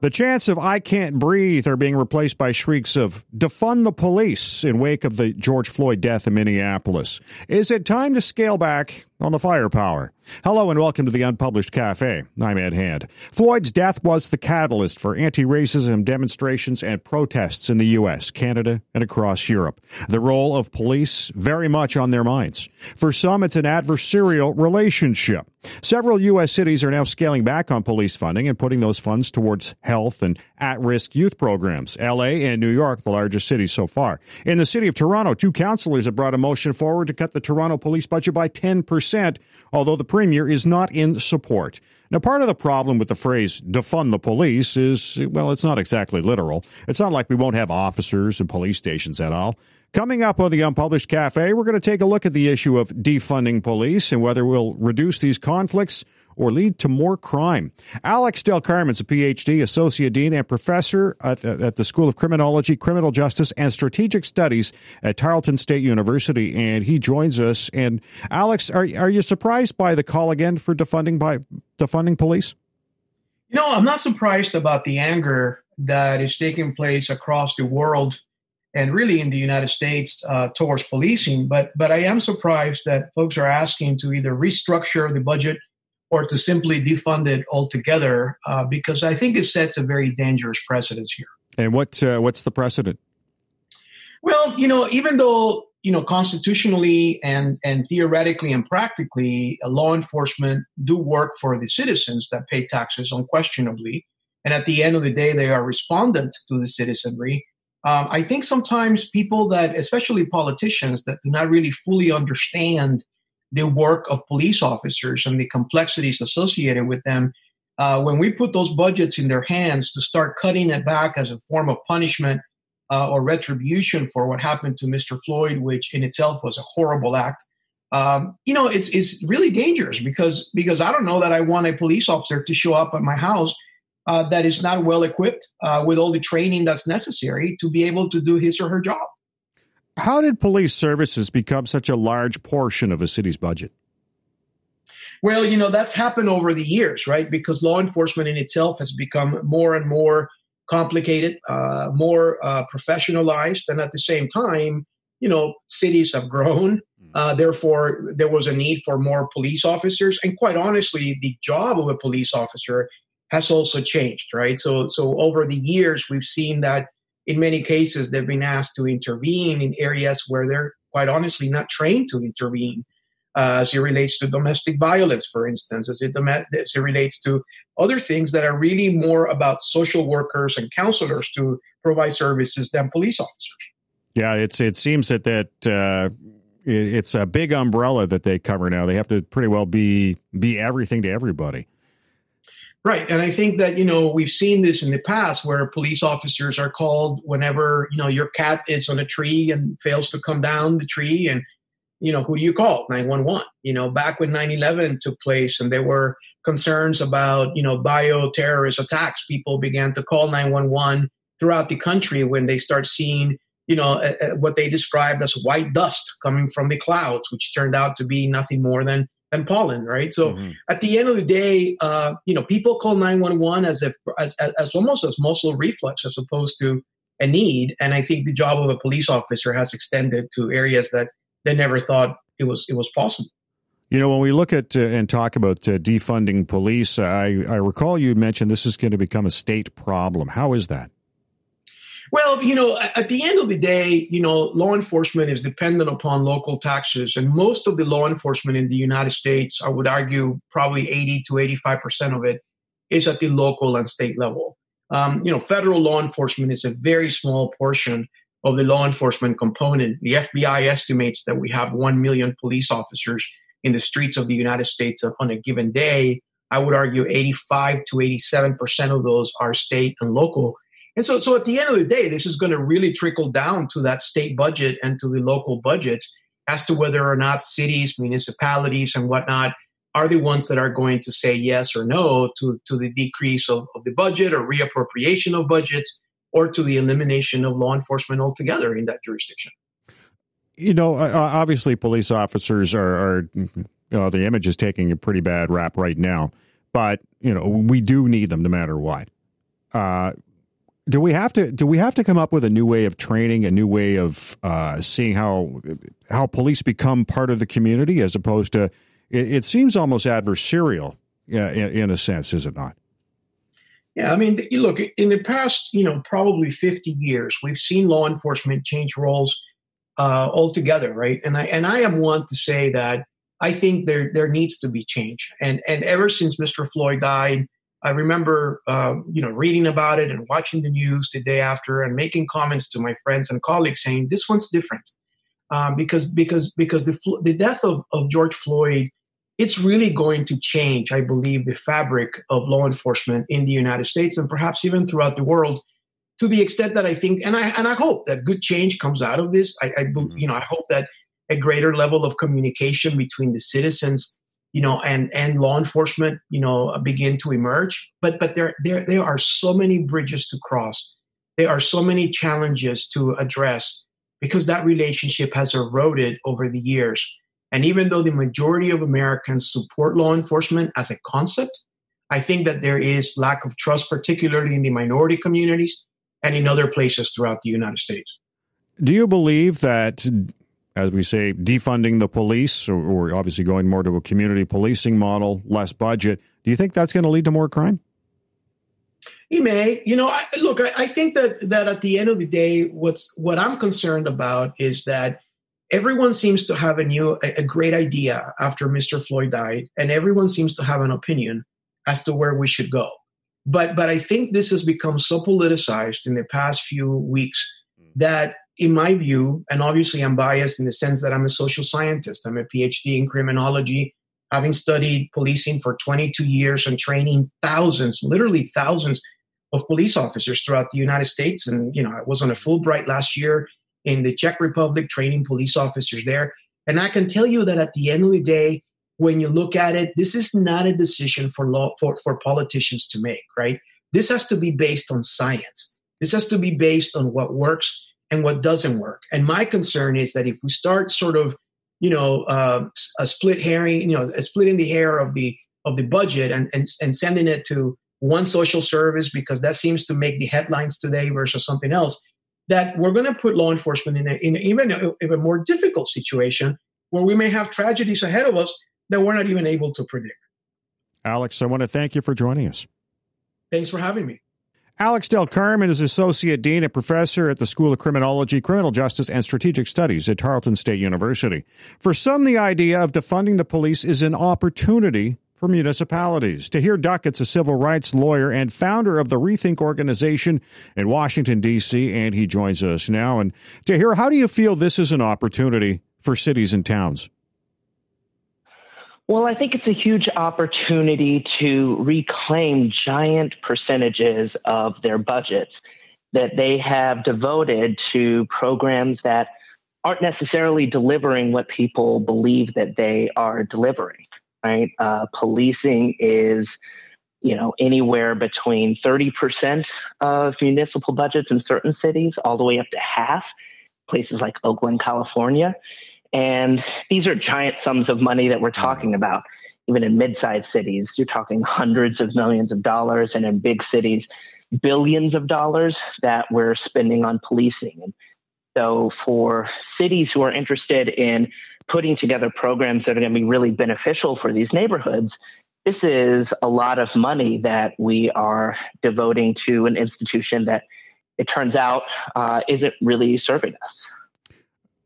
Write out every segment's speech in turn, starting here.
The chants of I can't breathe are being replaced by shrieks of defund the police in wake of the George Floyd death in Minneapolis. Is it time to scale back on the firepower? Hello and welcome to the Unpublished Cafe. I'm Ed Hand. Floyd's death was the catalyst for anti-racism demonstrations and protests in the U.S., Canada, and across Europe. The role of police very much on their minds. For some, it's an adversarial relationship. Several U.S. cities are now scaling back on police funding and putting those funds towards health and at-risk youth programs. L.A. and New York, the largest cities so far. In the city of Toronto, two councillors have brought a motion forward to cut the Toronto police budget by 10%, although the premier is not in support. Now, part of the problem with the phrase defund the police is, well, it's not exactly literal. It's not like we won't have officers and police stations at all. Coming up on the Unpublished Cafe, we're going to take a look at the issue of defunding police and whether we'll reduce these conflicts or lead to more crime. Alex Del Carmen's a PhD, Associate Dean, and Professor at, at, the School of Criminology, Criminal Justice, and Strategic Studies at Tarleton State University, and he joins us. And Alex, are, are you surprised by the call again for defunding by defunding police? You know, I'm not surprised about the anger that is taking place across the world and really in the United States uh, towards policing. But but I am surprised that folks are asking to either restructure the budget or to simply defund it altogether, uh, because I think it sets a very dangerous precedent here. And what uh, what's the precedent? Well, you know, even though you know constitutionally and and theoretically and practically, uh, law enforcement do work for the citizens that pay taxes unquestionably, and at the end of the day, they are respondent to the citizenry. Um, I think sometimes people that, especially politicians, that do not really fully understand the work of police officers and the complexities associated with them. Uh, when we put those budgets in their hands to start cutting it back as a form of punishment uh, or retribution for what happened to Mr. Floyd, which in itself was a horrible act, um, you know, it's it's really dangerous because because I don't know that I want a police officer to show up at my house uh, that is not well equipped uh, with all the training that's necessary to be able to do his or her job. How did police services become such a large portion of a city's budget? Well, you know, that's happened over the years, right? Because law enforcement in itself has become more and more complicated, uh, more uh, professionalized. And at the same time, you know, cities have grown. Hmm. Uh, therefore, there was a need for more police officers. And quite honestly, the job of a police officer has also changed, right? So, so over the years, we've seen that in many cases, they've been asked to intervene in areas where they're quite honestly not trained to intervene. Uh, as it relates to domestic violence, for instance, as it, as it relates to other things that are really more about social workers and counselors to provide services than police officers. Yeah, it's it seems that that uh, it's a big umbrella that they cover now. They have to pretty well be be everything to everybody. Right. And I think that, you know, we've seen this in the past where police officers are called whenever, you know, your cat is on a tree and fails to come down the tree. And, you know, who do you call? 911. You know, back when 9 11 took place and there were concerns about, you know, bioterrorist attacks, people began to call 911 throughout the country when they start seeing, you know, what they described as white dust coming from the clouds, which turned out to be nothing more than and pollen, right? So mm-hmm. at the end of the day, uh, you know, people call 911 as if as, as, as almost as muscle reflex as opposed to a need. And I think the job of a police officer has extended to areas that they never thought it was it was possible. You know, when we look at uh, and talk about uh, defunding police, I, I recall you mentioned this is going to become a state problem. How is that? Well, you know, at the end of the day, you know, law enforcement is dependent upon local taxes. And most of the law enforcement in the United States, I would argue probably 80 to 85% of it is at the local and state level. Um, you know, federal law enforcement is a very small portion of the law enforcement component. The FBI estimates that we have 1 million police officers in the streets of the United States on a given day. I would argue 85 to 87% of those are state and local. And so, so at the end of the day, this is going to really trickle down to that state budget and to the local budgets as to whether or not cities, municipalities, and whatnot are the ones that are going to say yes or no to, to the decrease of, of the budget or reappropriation of budgets or to the elimination of law enforcement altogether in that jurisdiction. You know, obviously, police officers are, are you know, the image is taking a pretty bad rap right now, but, you know, we do need them no matter what. Uh, do we have to do we have to come up with a new way of training, a new way of uh, seeing how how police become part of the community, as opposed to it, it seems almost adversarial in, in, a sense, is it not? Yeah, I mean, look, in the past, you know, probably 50 years, we've seen law enforcement change roles uh, altogether, right? And I and I am one to say that I think there there needs to be change. And and ever since Mr. Floyd died, I remember, uh, you know, reading about it and watching the news the day after, and making comments to my friends and colleagues saying this one's different, um, because because because the the death of, of George Floyd, it's really going to change, I believe, the fabric of law enforcement in the United States and perhaps even throughout the world, to the extent that I think, and I and I hope that good change comes out of this. I, I mm-hmm. you know, I hope that a greater level of communication between the citizens you know, and and law enforcement, you know, begin to emerge. But but there there there are so many bridges to cross. There are so many challenges to address because that relationship has eroded over the years. And even though the majority of Americans support law enforcement as a concept, I think that there is lack of trust, particularly in the minority communities and in other places throughout the United States. Do you believe that as we say, defunding the police, or, or obviously going more to a community policing model, less budget. Do you think that's going to lead to more crime? He may. You know, I, look, I, I, think that that at the end of the day, what's what I'm concerned about is that everyone seems to have a new, a, a great idea after Mr. Floyd died, and everyone seems to have an opinion as to where we should go. But but I think this has become so politicized in the past few weeks hmm. that in my view, and obviously I'm biased in the sense that I'm a social scientist, I'm a PhD in criminology, having studied policing for 22 years and training thousands, literally thousands of police officers throughout the United States. And, you know, I was on a Fulbright last year in the Czech Republic training police officers there. And I can tell you that at the end of the day, when you look at it, this is not a decision for law for, for politicians to make, right? This has to be based on science. This has to be based on what works and what doesn't work. And my concern is that if we start sort of, you know, uh, a split hairing, you know, a splitting the hair of the of the budget and, and and sending it to one social service because that seems to make the headlines today versus something else, that we're going to put law enforcement in, a, in even a, a more difficult situation where we may have tragedies ahead of us that we're not even able to predict. Alex, I want to thank you for joining us. Thanks for having me. Alex Del Carmen is Associate Dean and Professor at the School of Criminology, Criminal Justice, and Strategic Studies at Tarleton State University. For some, the idea of defunding the police is an opportunity for municipalities. Tahir Duckett's a civil rights lawyer and founder of the Rethink organization in Washington, D.C., and he joins us now. And Tahir, how do you feel this is an opportunity for cities and towns? Well, I think it's a huge opportunity to reclaim giant percentages of their budgets that they have devoted to programs that aren't necessarily delivering what people believe that they are delivering. Right? Uh, policing is, you know, anywhere between thirty percent of municipal budgets in certain cities, all the way up to half. Places like Oakland, California. And these are giant sums of money that we're talking about. Even in mid sized cities, you're talking hundreds of millions of dollars, and in big cities, billions of dollars that we're spending on policing. And so, for cities who are interested in putting together programs that are going to be really beneficial for these neighborhoods, this is a lot of money that we are devoting to an institution that it turns out uh, isn't really serving us.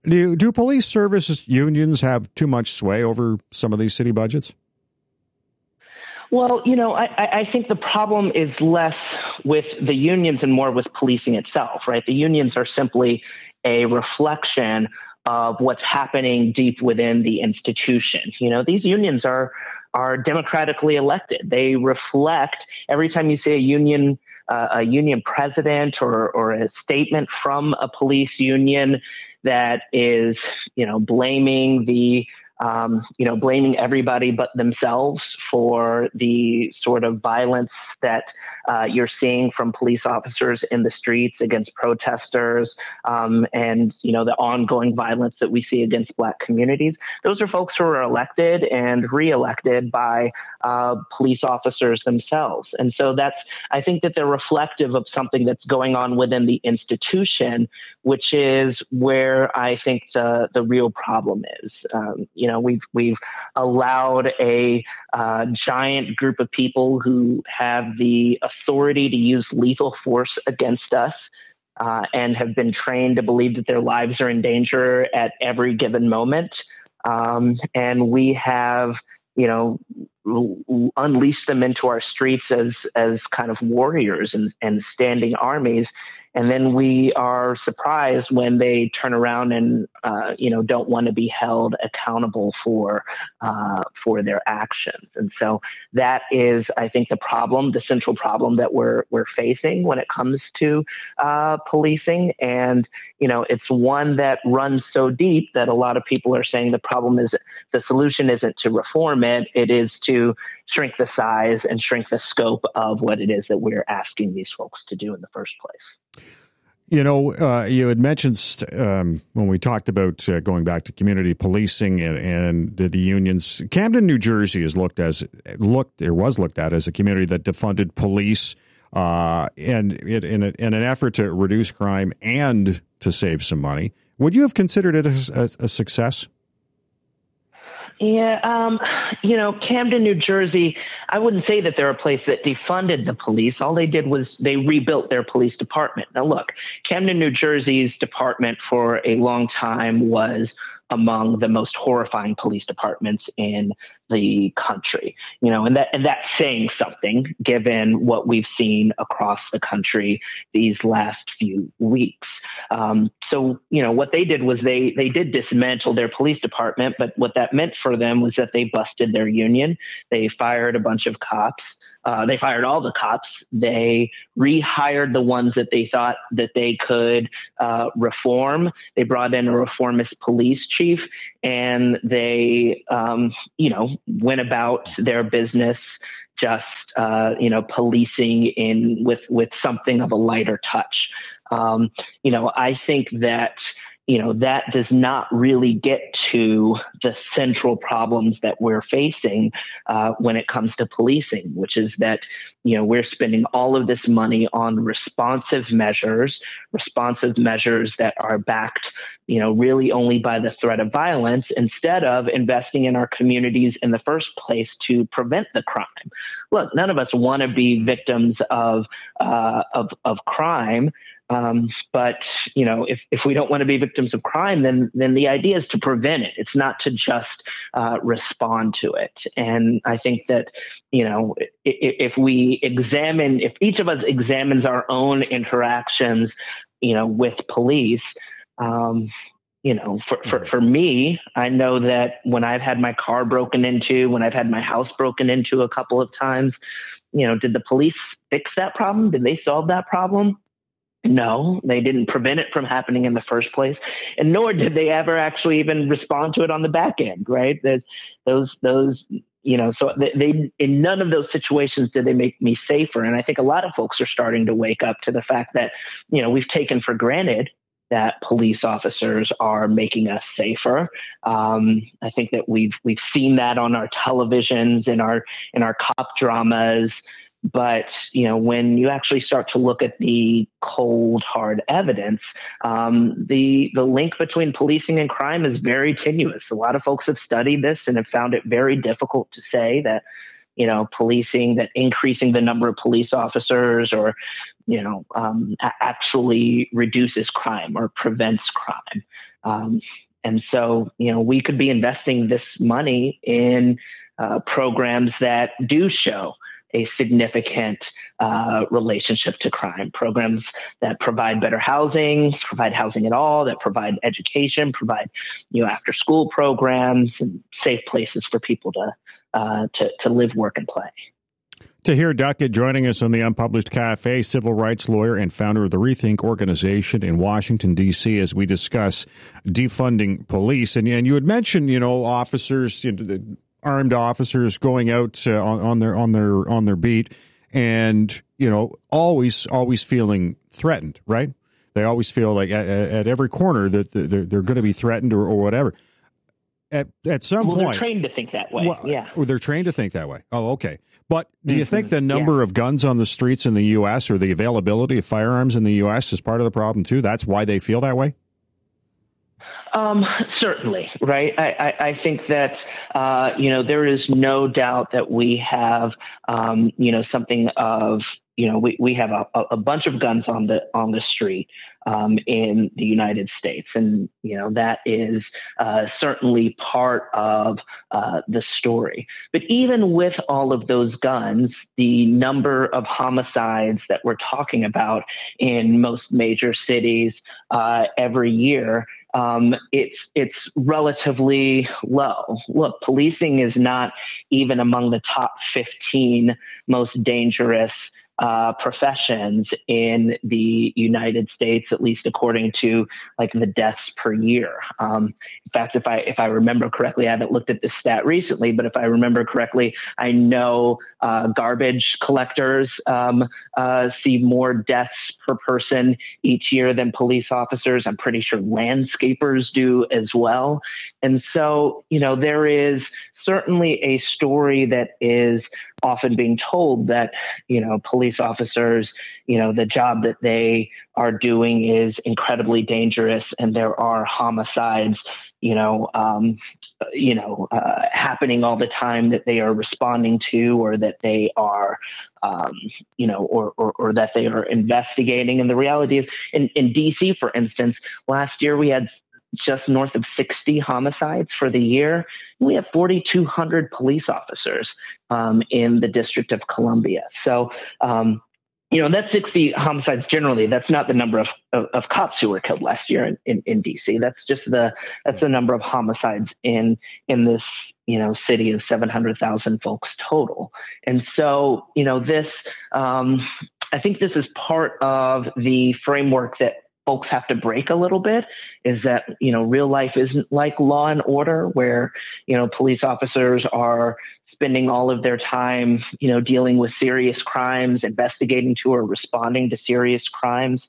Do, do police services unions have too much sway over some of these city budgets? Well, you know, I, I think the problem is less with the unions and more with policing itself, right? The unions are simply a reflection of what's happening deep within the institution. You know, these unions are are democratically elected. They reflect every time you see a union uh, a union president or or a statement from a police union that is, you know, blaming the, um, you know, blaming everybody but themselves for the sort of violence that uh, you're seeing from police officers in the streets against protesters um, and you know the ongoing violence that we see against black communities. Those are folks who are elected and reelected by uh, police officers themselves. And so that's i think that they're reflective of something that's going on within the institution which is where i think the the real problem is. Um, you know we've we've allowed a uh, giant group of people who have the authority to use lethal force against us uh, and have been trained to believe that their lives are in danger at every given moment. Um, and we have, you know, unleashed them into our streets as as kind of warriors and, and standing armies and then we are surprised when they turn around and uh, you know don't want to be held accountable for uh, for their actions. And so that is, I think, the problem, the central problem that we're we're facing when it comes to uh, policing. And you know, it's one that runs so deep that a lot of people are saying the problem is the solution isn't to reform it; it is to shrink the size and shrink the scope of what it is that we're asking these folks to do in the first place. You know, uh, you had mentioned um, when we talked about uh, going back to community policing and, and the, the, unions. Camden, New Jersey, is looked as looked or was looked at as a community that defunded police, uh, and it, in, a, in, an effort to reduce crime and to save some money. Would you have considered it a, a, a success? Yeah, um, you know, Camden, New Jersey, I wouldn't say that they're a place that defunded the police. All they did was they rebuilt their police department. Now, look, Camden, New Jersey's department for a long time was among the most horrifying police departments in the country. You know, and that and that's saying something given what we've seen across the country these last few weeks. Um, so, you know, what they did was they they did dismantle their police department, but what that meant for them was that they busted their union. They fired a bunch of cops. Uh, they fired all the cops. They rehired the ones that they thought that they could uh, reform. They brought in a reformist police chief, and they, um, you know, went about their business just, uh, you know, policing in with with something of a lighter touch. Um, you know, I think that you know, that does not really get to the central problems that we're facing uh, when it comes to policing, which is that, you know, we're spending all of this money on responsive measures, responsive measures that are backed, you know, really only by the threat of violence instead of investing in our communities in the first place to prevent the crime. Look, none of us want to be victims of, uh, of, of crime. Um, but you know, if, if we don't want to be victims of crime, then then the idea is to prevent it. It's not to just uh, respond to it. And I think that you know, if, if we examine, if each of us examines our own interactions, you know, with police. Um, you know, for, for, for me, I know that when I've had my car broken into, when I've had my house broken into a couple of times, you know, did the police fix that problem? Did they solve that problem? No, they didn't prevent it from happening in the first place, and nor did they ever actually even respond to it on the back end. Right? There's those those you know, so they, they in none of those situations did they make me safer. And I think a lot of folks are starting to wake up to the fact that you know we've taken for granted that police officers are making us safer. Um, I think that we've we've seen that on our televisions in our in our cop dramas. But you know, when you actually start to look at the cold, hard evidence, um, the the link between policing and crime is very tenuous. A lot of folks have studied this and have found it very difficult to say that you know policing that increasing the number of police officers or you know um, actually reduces crime or prevents crime. Um, and so you know we could be investing this money in uh, programs that do show a significant uh, relationship to crime. Programs that provide better housing, provide housing at all, that provide education, provide you know after school programs and safe places for people to uh, to, to live, work, and play. Tahir Duckett joining us on the Unpublished Cafe, civil rights lawyer and founder of the Rethink organization in Washington, D.C., as we discuss defunding police. And, and you had mentioned, you know, officers, you know, armed officers going out uh, on, on their on their on their beat, and you know, always always feeling threatened, right? They always feel like at, at every corner that they're, they're going to be threatened or, or whatever. At, at some well, point, they're trained to think that way. Well, yeah, they're trained to think that way. Oh, okay. But do you mm-hmm. think the number yeah. of guns on the streets in the U.S. or the availability of firearms in the U.S. is part of the problem too? That's why they feel that way. Um, certainly, right. I, I, I think that uh, you know there is no doubt that we have um, you know something of you know, we, we have a, a bunch of guns on the on the street um, in the United States, and you know that is uh, certainly part of uh, the story. But even with all of those guns, the number of homicides that we're talking about in most major cities uh, every year um, it's it's relatively low. Look, policing is not even among the top 15 most dangerous uh, professions in the United States, at least according to like the deaths per year. Um, in fact, if I if I remember correctly, I haven't looked at this stat recently, but if I remember correctly, I know uh, garbage collectors um, uh, see more deaths per person each year than police officers. I'm pretty sure landscapers do as well. And so, you know, there is certainly a story that is often being told that you know police officers you know the job that they are doing is incredibly dangerous and there are homicides you know um, you know uh, happening all the time that they are responding to or that they are um, you know or, or, or that they are investigating. And the reality is in, in dc for instance last year we had just north of 60 homicides for the year. We have 4,200 police officers um, in the District of Columbia. So, um, you know, that's 60 homicides generally. That's not the number of, of, of cops who were killed last year in, in, in, DC. That's just the that's the number of homicides in in this you know city of 700,000 folks total. And so, you know, this um, I think this is part of the framework that folks have to break a little bit is that you know real life isn't like law and order where you know police officers are spending all of their time you know dealing with serious crimes investigating to or responding to serious crimes.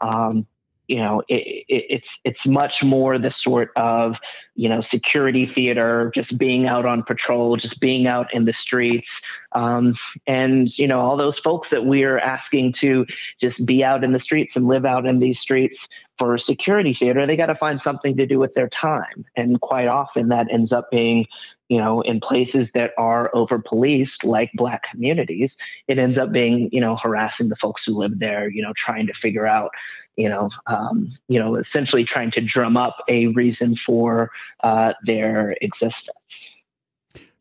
Um, you know it, it, it's it's much more the sort of you know security theater just being out on patrol just being out in the streets. Um, and you know all those folks that we're asking to just be out in the streets and live out in these streets for security theater they got to find something to do with their time. And quite often that ends up being you know, in places that are over policed, like black communities, it ends up being, you know, harassing the folks who live there, you know, trying to figure out, you know, um, you know, essentially trying to drum up a reason for uh, their existence.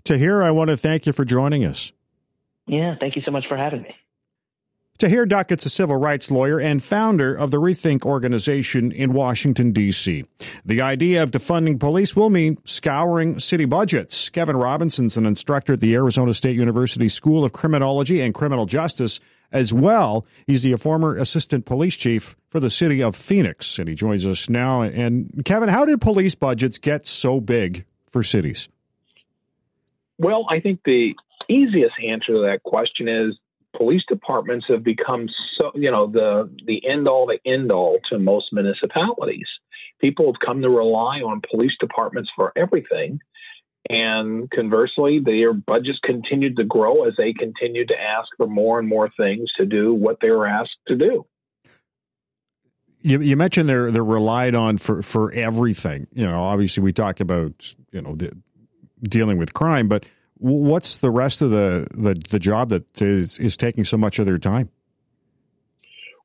Tahir, I want to thank you for joining us. Yeah, thank you so much for having me. Tahir Duckett's a civil rights lawyer and founder of the Rethink organization in Washington, D.C. The idea of defunding police will mean scouring city budgets. Kevin Robinson's an instructor at the Arizona State University School of Criminology and Criminal Justice as well. He's the former assistant police chief for the city of Phoenix, and he joins us now. And Kevin, how did police budgets get so big for cities? Well, I think the easiest answer to that question is police departments have become so you know the the end all the end all to most municipalities people have come to rely on police departments for everything and conversely their budgets continued to grow as they continued to ask for more and more things to do what they were asked to do you, you mentioned they're they're relied on for for everything you know obviously we talk about you know the, dealing with crime but what's the rest of the, the, the job that is, is taking so much of their time?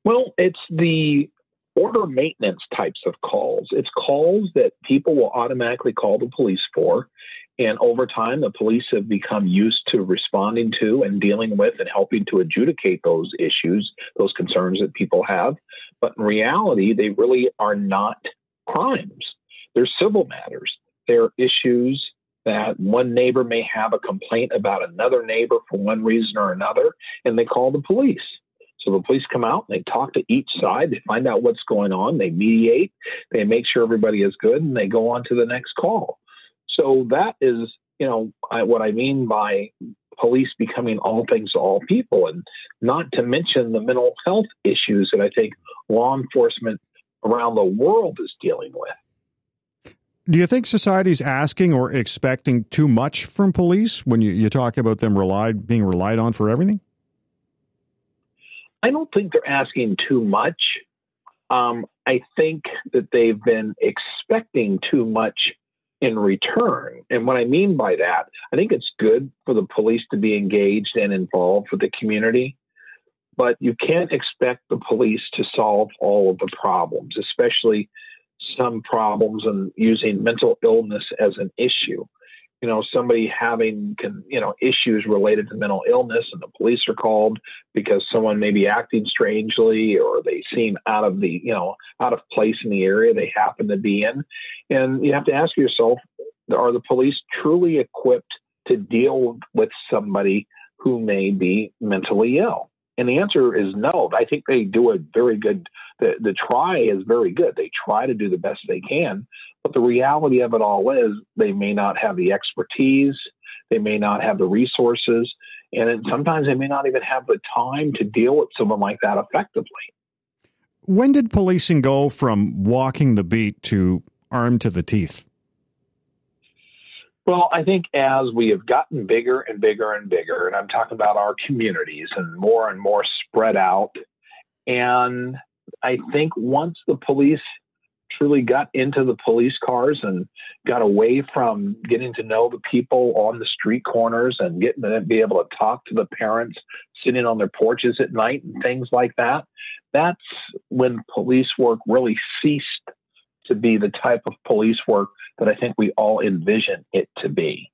Well, it's the order maintenance types of calls. It's calls that people will automatically call the police for. And over time, the police have become used to responding to and dealing with and helping to adjudicate those issues, those concerns that people have. But in reality, they really are not crimes. They're civil matters. They're issues that one neighbor may have a complaint about another neighbor for one reason or another, and they call the police. So the police come out and they talk to each side, they find out what's going on, they mediate, they make sure everybody is good, and they go on to the next call. So that is you know, I, what I mean by police becoming all things to all people, and not to mention the mental health issues that I think law enforcement around the world is dealing with. Do you think society's asking or expecting too much from police when you, you talk about them relied being relied on for everything? I don't think they're asking too much. Um, I think that they've been expecting too much in return. And what I mean by that, I think it's good for the police to be engaged and involved with the community, but you can't expect the police to solve all of the problems, especially some problems and using mental illness as an issue you know somebody having can, you know issues related to mental illness and the police are called because someone may be acting strangely or they seem out of the you know out of place in the area they happen to be in. And you have to ask yourself are the police truly equipped to deal with somebody who may be mentally ill and the answer is no. I think they do a very good. The the try is very good. They try to do the best they can, but the reality of it all is they may not have the expertise, they may not have the resources, and sometimes they may not even have the time to deal with someone like that effectively. When did policing go from walking the beat to armed to the teeth? Well, I think as we have gotten bigger and bigger and bigger, and I'm talking about our communities and more and more spread out, and I think once the police truly got into the police cars and got away from getting to know the people on the street corners and getting to be able to talk to the parents sitting on their porches at night and things like that, that's when police work really ceased to be the type of police work that I think we all envision it to be.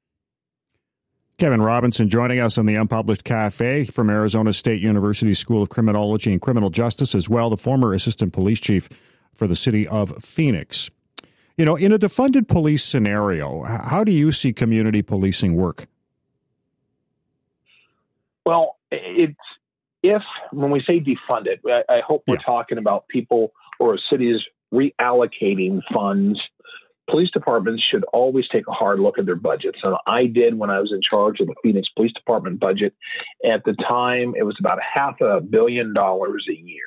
Kevin Robinson joining us on the Unpublished Cafe from Arizona State University School of Criminology and Criminal Justice, as well, the former assistant police chief for the city of Phoenix. You know, in a defunded police scenario, how do you see community policing work? Well, it's if when we say defunded, I, I hope we're yeah. talking about people or cities reallocating funds. Police departments should always take a hard look at their budgets. And I did when I was in charge of the Phoenix Police Department budget. At the time, it was about half a billion dollars a year.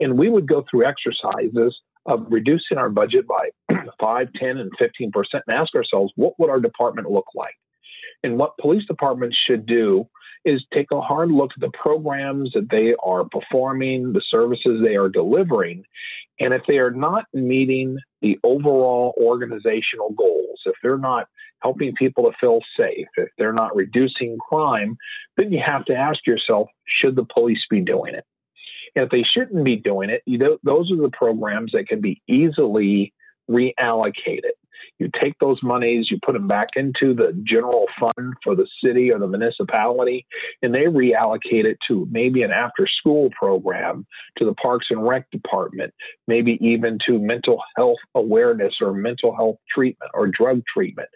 And we would go through exercises of reducing our budget by 5, 10, and 15% and ask ourselves, what would our department look like? And what police departments should do is take a hard look at the programs that they are performing, the services they are delivering. And if they are not meeting the overall organizational goals, if they're not helping people to feel safe, if they're not reducing crime, then you have to ask yourself should the police be doing it? And if they shouldn't be doing it, you know, those are the programs that can be easily reallocated. You take those monies, you put them back into the general fund for the city or the municipality, and they reallocate it to maybe an after school program, to the Parks and Rec department, maybe even to mental health awareness or mental health treatment or drug treatment.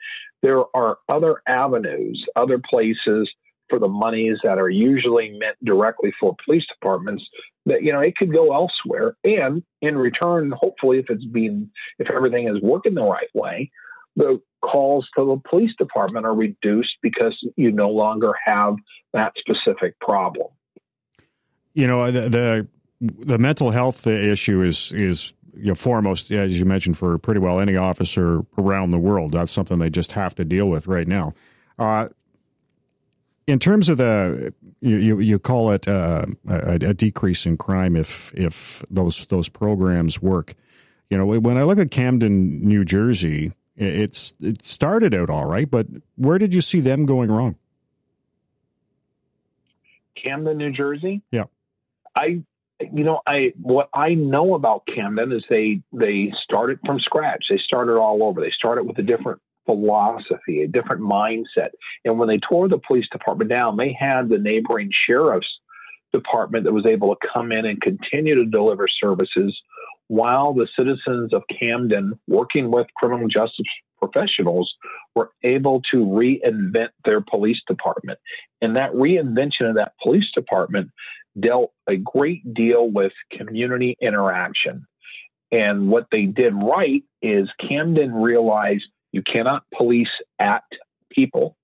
There are other avenues, other places for the monies that are usually meant directly for police departments that you know it could go elsewhere and in return hopefully if it's being if everything is working the right way the calls to the police department are reduced because you no longer have that specific problem you know the the, the mental health issue is is you know, foremost, as you mentioned, for pretty well any officer around the world. That's something they just have to deal with right now. Uh, in terms of the you you call it uh, a, a, decrease in crime if if those those programs work. You know, when I look at Camden, New Jersey, it's it started out all right, but where did you see them going wrong? Camden, New Jersey. Yeah, I you know I what I know about Camden is they they started from scratch. They started all over. They started with a different philosophy, a different mindset. And when they tore the police department down, they had the neighboring sheriff's department that was able to come in and continue to deliver services while the citizens of Camden, working with criminal justice professionals, were able to reinvent their police department. And that reinvention of that police department dealt a great deal with community interaction. And what they did right is Camden realized you cannot police at people.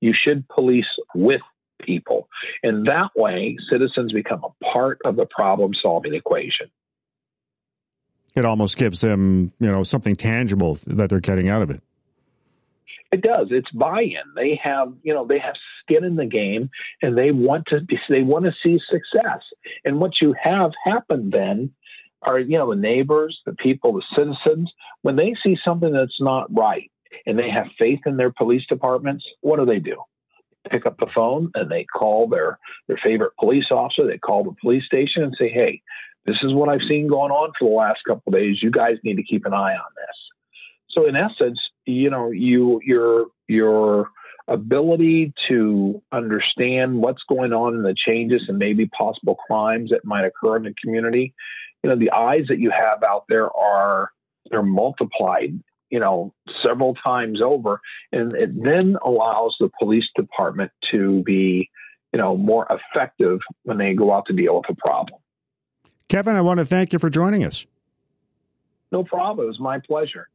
You should police with people. And that way, citizens become a part of the problem solving equation. It almost gives them, you know, something tangible that they're getting out of it. It does. It's buy-in. They have, you know, they have skin in the game, and they want to. They want to see success. And what you have happen then are, you know, the neighbors, the people, the citizens, when they see something that's not right, and they have faith in their police departments, what do they do? Pick up the phone and they call their their favorite police officer. They call the police station and say, "Hey, this is what I've seen going on for the last couple days. You guys need to keep an eye on this." So, in essence, you know, you your your ability to understand what's going on and the changes and maybe possible crimes that might occur in the community, you know, the eyes that you have out there are they're multiplied you know several times over and it then allows the police department to be you know more effective when they go out to deal with a problem. Kevin i want to thank you for joining us. No problem. It was my pleasure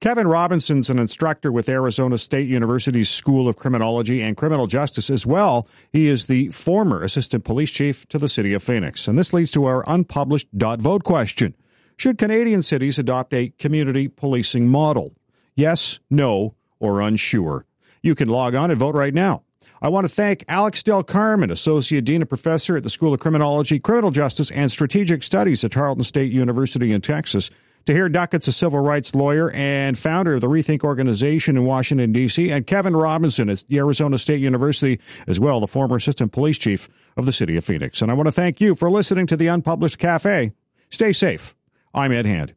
Kevin Robinson's an instructor with Arizona State University's School of Criminology and Criminal Justice as well. He is the former assistant police chief to the city of Phoenix. And this leads to our unpublished dot vote question. Should Canadian cities adopt a community policing model? Yes, no, or unsure. You can log on and vote right now. I want to thank Alex Del Carmen, Associate Dean and Professor at the School of Criminology, Criminal Justice, and Strategic Studies at Tarleton State University in Texas. Tahir Duckett's a civil rights lawyer and founder of the Rethink organization in Washington, D.C., and Kevin Robinson at Arizona State University, as well, the former assistant police chief of the city of Phoenix. And I want to thank you for listening to the Unpublished Cafe. Stay safe. I'm Ed Hand.